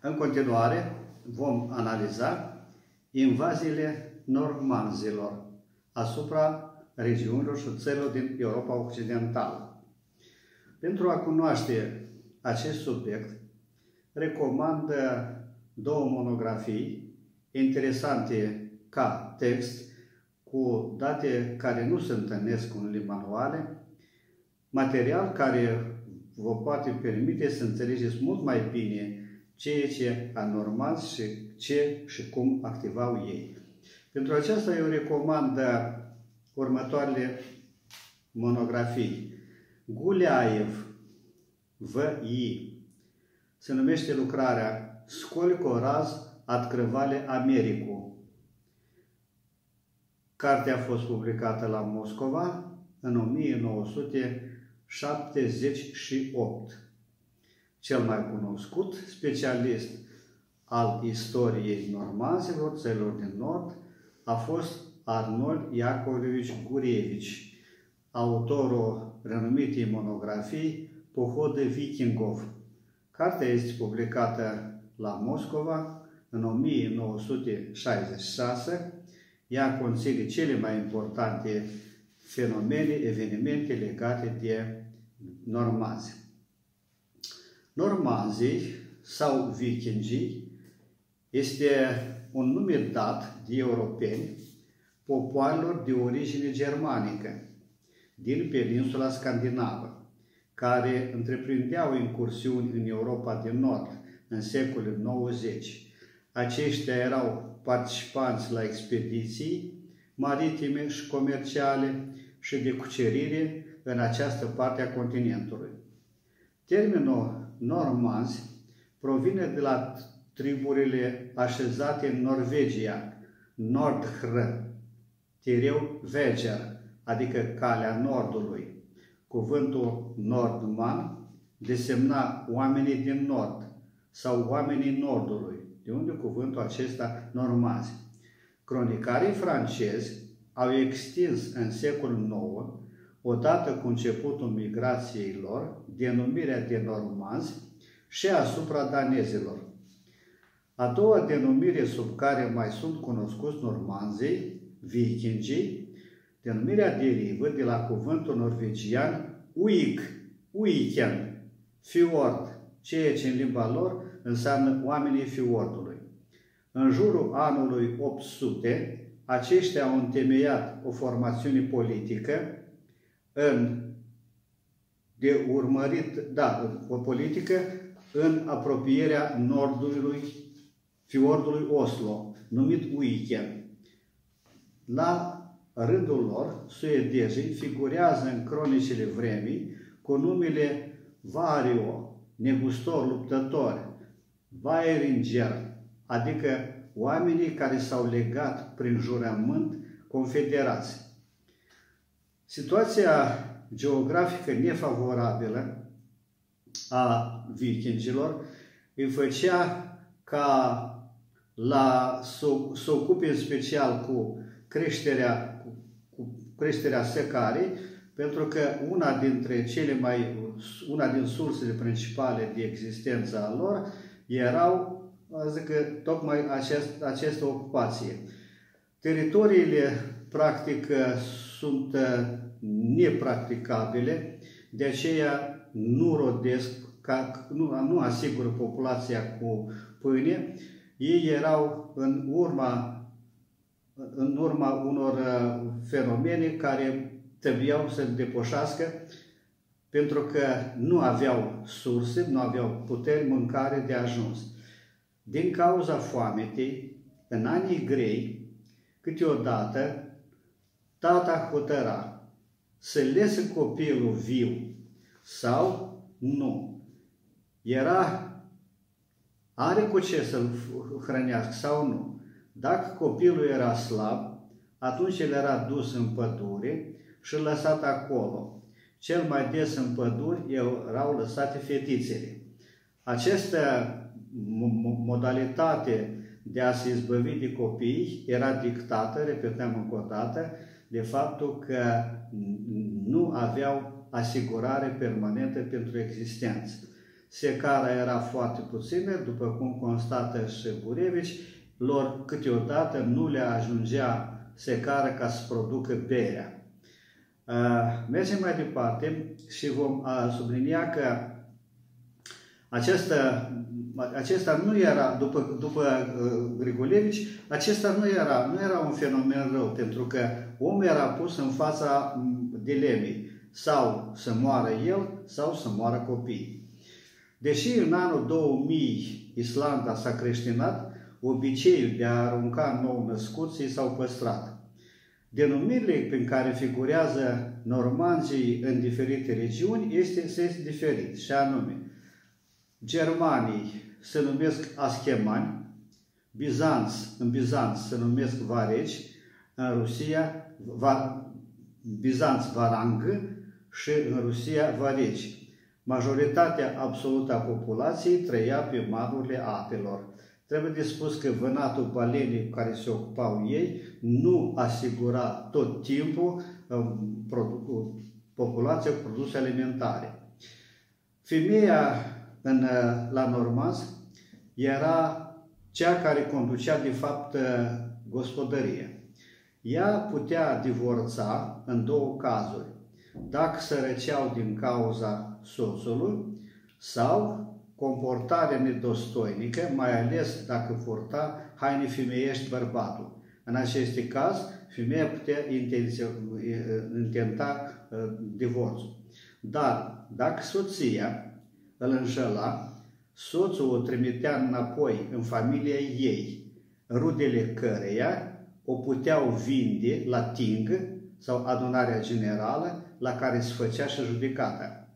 În continuare, vom analiza invaziile normanzilor asupra regiunilor și țărilor din Europa Occidentală. Pentru a cunoaște acest subiect, recomand două monografii interesante ca text, cu date care nu se întâlnesc în limba manuale, material care vă poate permite să înțelegeți mult mai bine ceea ce anormal și ce și cum activau ei. Pentru aceasta eu recomand următoarele monografii. Guleaev, V.I. Se numește lucrarea Сколько раз открывали Americu. Cartea a fost publicată la Moscova în 1978. Cel mai cunoscut specialist al istoriei normazilor țărilor din Nord a fost Arnold Iacovici Gurevici, autorul renumitei monografii Pohode Vikingov. Cartea este publicată la Moscova în 1966. Ea conține cele mai importante fenomene, evenimente legate de normazi. Normazii sau vikingii este un nume dat de europeni popoarelor de origine germanică din peninsula scandinavă, care întreprindeau incursiuni în Europa de Nord în secolul 90. Aceștia erau participanți la expediții maritime și comerciale și de cucerire în această parte a continentului. Termenul normanzi provine de la triburile așezate în Norvegia, Nordhr, Tireu Veger, adică calea Nordului. Cuvântul Nordman desemna oamenii din Nord sau oamenii Nordului, de unde cuvântul acesta normazi. Cronicarii francezi au extins în secolul IX, odată cu începutul migrației lor, denumirea de normanzi și asupra danezilor. A doua denumire sub care mai sunt cunoscuți normanzii, vikingii, denumirea derivă de la cuvântul norvegian uig, uiken, fjord, ceea ce în limba lor înseamnă oamenii fiordului. În jurul anului 800, aceștia au întemeiat o formațiune politică în de urmărit, da, o politică în apropierea nordului fiordului Oslo, numit Uiken. La rândul lor, suedezii figurează în cronicile vremii cu numele Vario, negustor, luptător, Vaeringer, adică oamenii care s-au legat prin jurământ confederați. Situația geografică nefavorabilă a vikingilor îi făcea ca la, să, să ocupe în special cu creșterea, cu, cu creșterea secarii, pentru că una dintre cele mai, una din sursele principale de existență a lor erau, zic că, tocmai acest, această ocupație. Teritoriile, practic, sunt nepracticabile, de aceea nu rodesc, ca, nu, nu asigură populația cu pâine. Ei erau în urma, în urma unor uh, fenomene care trebuiau să depășească pentru că nu aveau surse, nu aveau puteri, mâncare de ajuns. Din cauza foametei, în anii grei, câteodată, tata hotăra să lese copilul viu sau nu. Era, are cu ce să-l hrănească sau nu. Dacă copilul era slab, atunci el era dus în pădure și lăsat acolo. Cel mai des în păduri erau lăsate fetițele. Această modalitate de a se izbăvi de copii era dictată, repetăm încă o dată, de faptul că nu aveau asigurare permanentă pentru existență. secara era foarte puțină, după cum constată și Burevici, lor câteodată nu le ajungea secară ca să producă berea. Mergem mai departe și vom sublinia că acesta, acesta nu era, după, după Grigolevici, acesta nu era, nu era un fenomen rău, pentru că omul era pus în fața dilemei, sau să moară el, sau să moară copiii. Deși în anul 2000 Islanda s-a creștinat, obiceiul de a arunca nou născuții s-au păstrat. Denumirile prin care figurează normanzii în diferite regiuni este, este diferit, și anume, germanii se numesc aschemani, Bizanț, în Bizanț se numesc vareci, în Rusia va, Bizanț varang și în Rusia vareci. Majoritatea absolută a populației trăia pe malurile apelor. Trebuie de spus că vânatul balenii cu care se ocupau ei nu asigura tot timpul um, populația cu produse alimentare. Femeia în, uh, la Normaz era cea care conducea de fapt uh, gospodăria. Ea putea divorța în două cazuri. Dacă sărăceau din cauza soțului sau comportare nedostoinică, mai ales dacă furta haine femeiești bărbatul. În aceste caz, femeia putea intenta uh, divorțul. Dar dacă soția îl înșela, soțul o trimitea înapoi în familia ei, rudele căreia o puteau vinde la ting sau adunarea generală la care se făcea și judecata.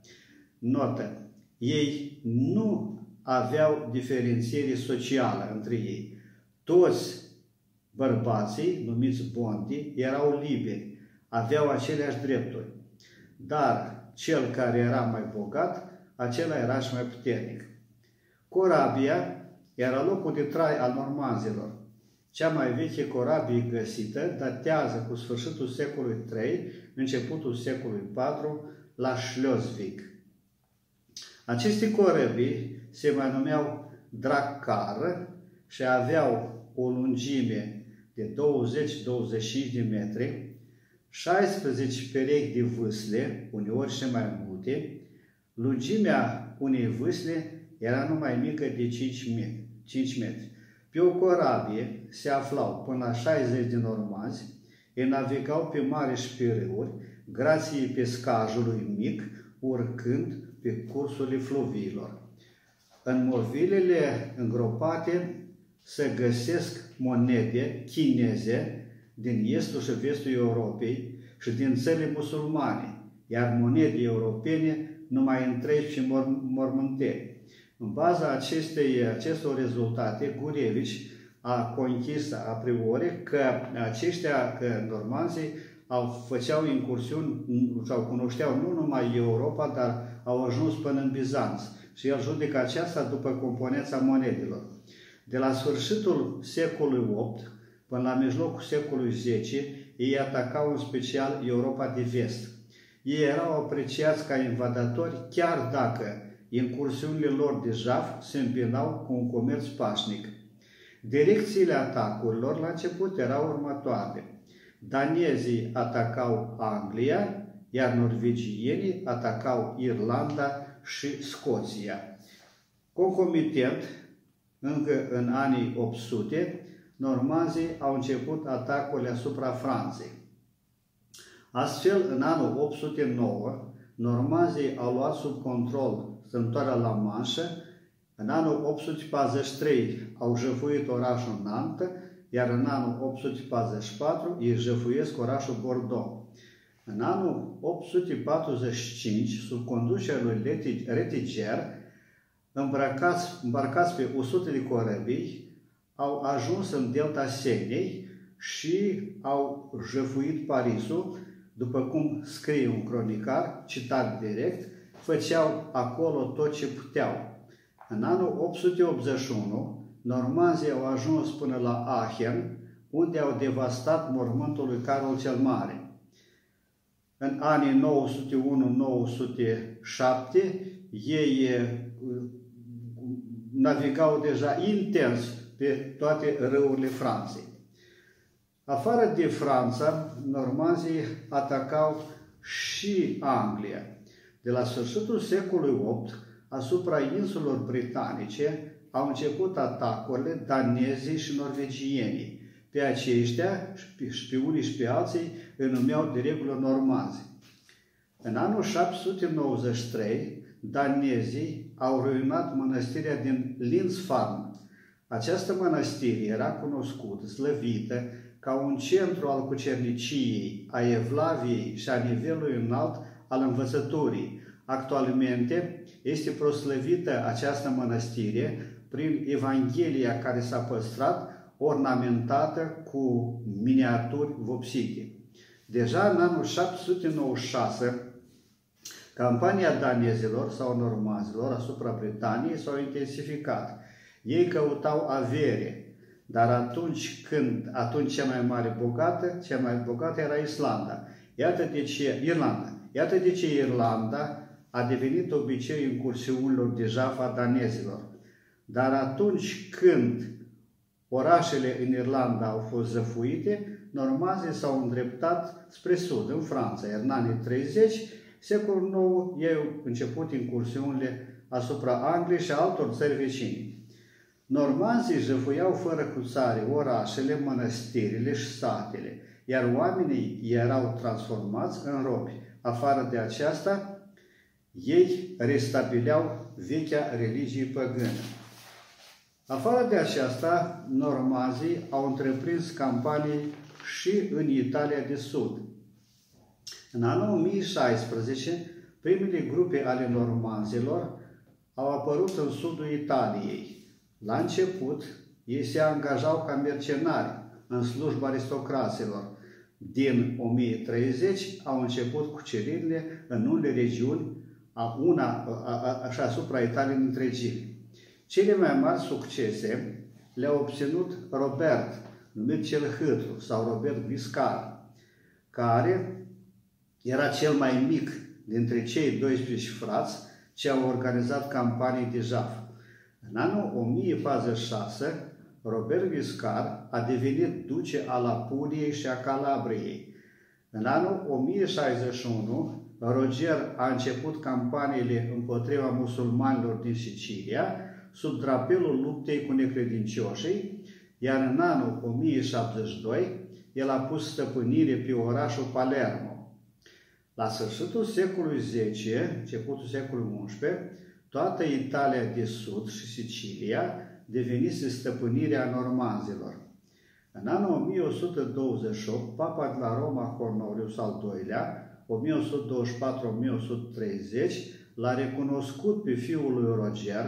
Notă ei nu aveau diferențiere socială între ei. Toți bărbații, numiți bondi, erau liberi, aveau aceleași drepturi. Dar cel care era mai bogat, acela era și mai puternic. Corabia era locul de trai al normanzilor. Cea mai veche corabie găsită datează cu sfârșitul secolului III, începutul secolului IV, la Schleswig. Aceste corăbii se mai numeau dracar și aveau o lungime de 20-25 de metri, 16 perechi de vâsle, uneori și mai multe, lungimea unei vâsle era numai mică de 5 metri. 5 metri. Pe o corabie se aflau până la 60 de normazi, ei navigau pe mare și pe râuri, grație pescajului mic, urcând pe cursurile fluviilor. În movilele îngropate se găsesc monede chineze din estul și vestul Europei și din țările musulmane, iar monede europene numai în trei și mormânteri. În baza acestei, acestor rezultate, Gurevici a conchis a priori că aceștia, că normanzii, au, făceau incursiuni sau cunoșteau nu numai Europa, dar au ajuns până în Bizanț. Și el judecă aceasta după componența monedelor. De la sfârșitul secolului VIII până la mijlocul secolului X, ei atacau în special Europa de vest. Ei erau apreciați ca invadatori chiar dacă incursiunile lor de jaf se împinau cu un comerț pașnic. Direcțiile atacurilor la început erau următoare. Danezii atacau Anglia, iar norvegienii atacau Irlanda și Scoția. Concomitent, încă în anii 800, normanzii au început atacurile asupra Franței. Astfel, în anul 809, normanzii au luat sub control strâmtoarea la Manșă, în anul 843 au jăfuit orașul Nantes, iar în anul 844 ei jăfuiesc orașul Bordeaux. În anul 845, sub conducerea lui Retiger, îmbarcați, îmbarcați pe 100 de corăbii, au ajuns în delta Senei și au jăfuit Parisul, după cum scrie un cronicar, citat direct, făceau acolo tot ce puteau. În anul 881, normanzii au ajuns până la Aachen, unde au devastat mormântul lui Carol cel Mare. În anii 901-907, ei navigau deja intens pe toate râurile Franței. Afară de Franța, normanzii atacau și Anglia. De la sfârșitul secolului VIII, asupra insulelor britanice, au început atacurile danezii și norvegienii. Pe aceștia, și pe unii și pe alții, îi numeau de regulă normanzi. În anul 793, danezii au ruinat mănăstirea din Linzfarn. Această mănăstire era cunoscută, slăvită, ca un centru al cucerniciei, a Evlaviei și a nivelului înalt al învățăturii. Actualmente este proslăvită această mănăstire prin Evanghelia care s-a păstrat, ornamentată cu miniaturi vopsite. Deja în anul 796, campania danezilor sau normazilor asupra Britaniei s-au intensificat. Ei căutau avere, dar atunci când, atunci cea mai mare bogată, cea mai bogată era Islanda. Iată de ce, Irlanda. Iată de ce Irlanda a devenit obicei incursiunilor de jafa danezilor. Dar atunci când orașele în Irlanda au fost zăfuite, normazii s-au îndreptat spre sud, în Franța, iar în anii 30, secolul nou, ei au început incursiunile asupra Angliei și altor țări vecini. Normazii jăfuiau fără cuțare orașele, mănăstirile și satele, iar oamenii erau transformați în robi. Afară de aceasta, ei restabileau vechea religie păgână. Afară de aceasta, normazii au întreprins campanii și în Italia de Sud. În anul 1016, primele grupe ale normanzilor au apărut în sudul Italiei. La început, ei se angajau ca mercenari în slujba aristocraților. Din 1030 au început cuceririle în unele regiuni a una, a, a, și asupra Italiei în întregime. Cele mai mari succese le-a obținut Robert, numit cel Hâtru, sau Robert Viscar, care era cel mai mic dintre cei 12 frați ce au organizat campanii de jaf. În anul 1046, Robert Viscar a devenit duce al Apuliei și a Calabriei. În anul 1061, Roger a început campaniile împotriva musulmanilor din Sicilia, sub drapelul luptei cu necredincioșii, iar în anul 1072 el a pus stăpânire pe orașul Palermo. La sfârșitul secolului X, începutul secolului XI, toată Italia de Sud și Sicilia devenise stăpânirea normanzilor. În anul 1128, papa de la Roma, Cornelius al II-lea, 1124-1130, l-a recunoscut pe fiul lui Roger,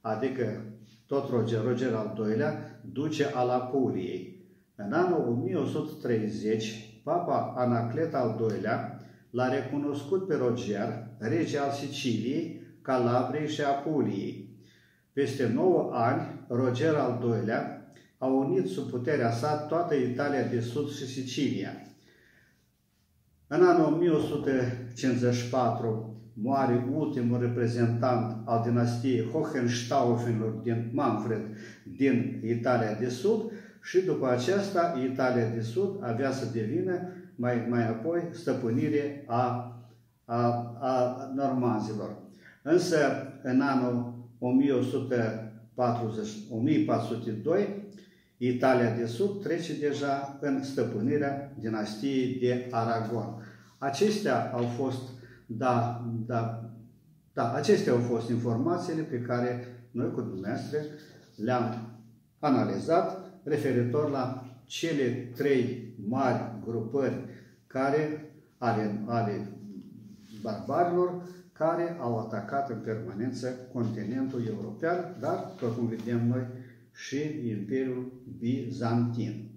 adică tot Roger, Roger al II-lea, duce al Apuliei. În anul 1130, papa Anaclet al II-lea l-a recunoscut pe Roger, rege al Siciliei, Calabriei și Apuliei. Peste 9 ani, Roger al II-lea a unit sub puterea sa toată Italia de Sud și Sicilia. În anul 1154 moare ultimul reprezentant al dinastiei Hohenstaufenilor din Manfred din Italia de Sud și după aceasta Italia de Sud avea să devină mai, mai apoi stăpânire a, a, a normanzilor. Însă în anul 1140, 1402 Italia de Sud trece deja în stăpânirea dinastiei de Aragon. Acestea au fost, da, da, da, acestea au fost informațiile pe care noi cu dumneavoastră le-am analizat referitor la cele trei mari grupări care ale, ale barbarilor care au atacat în permanență continentul european, dar, după cum vedem noi, și Imperiul Bizantin.